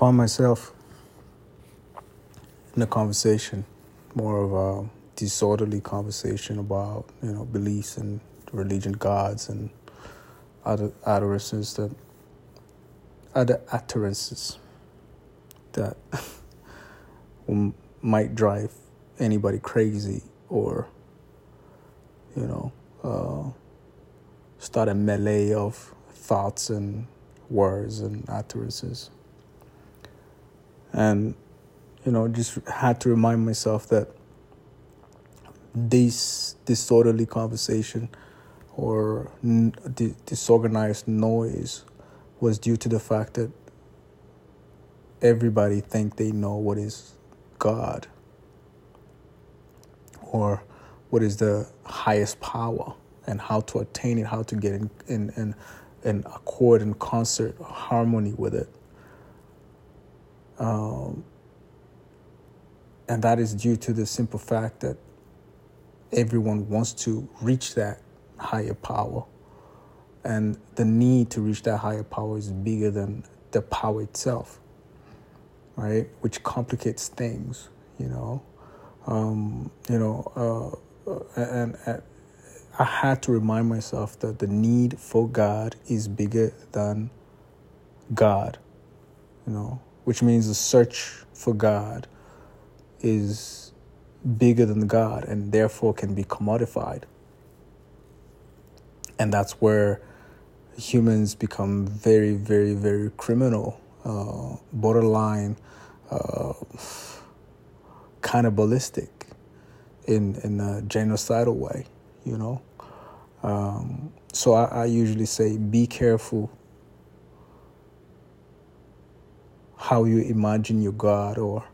found myself in a conversation, more of a disorderly conversation about you know beliefs and religion, gods, and other utterances that other utterances that might drive anybody crazy or you know uh, start a melee of thoughts and words and utterances and you know just had to remind myself that this disorderly conversation or n- disorganized noise was due to the fact that everybody think they know what is God or what is the highest power and how to attain it, how to get in in, in, in accord and concert, harmony with it. Um, and that is due to the simple fact that everyone wants to reach that higher power. And the need to reach that higher power is bigger than the power itself, right? Which complicates things, you know. Um, you know, uh, and, and I had to remind myself that the need for God is bigger than God, you know, which means the search for God is bigger than God and therefore can be commodified. And that's where humans become very, very, very criminal, uh, borderline, uh, cannibalistic in, in a genocidal way, you know? Um, so I, I usually say be careful how you imagine your God or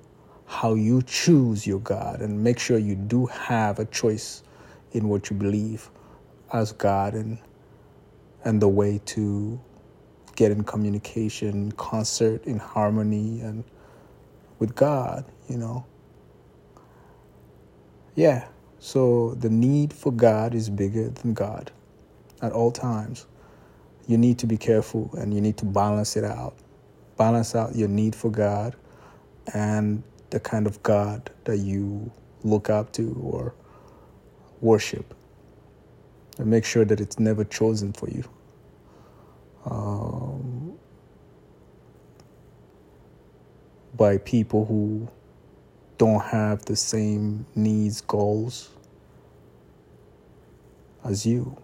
how you choose your God and make sure you do have a choice in what you believe as God and and the way to get in communication, concert, in harmony and with God, you know. Yeah. So the need for God is bigger than God at all times. You need to be careful and you need to balance it out. Balance out your need for God and the kind of God that you look up to or worship. And make sure that it's never chosen for you. Um, by people who don't have the same needs, goals as you.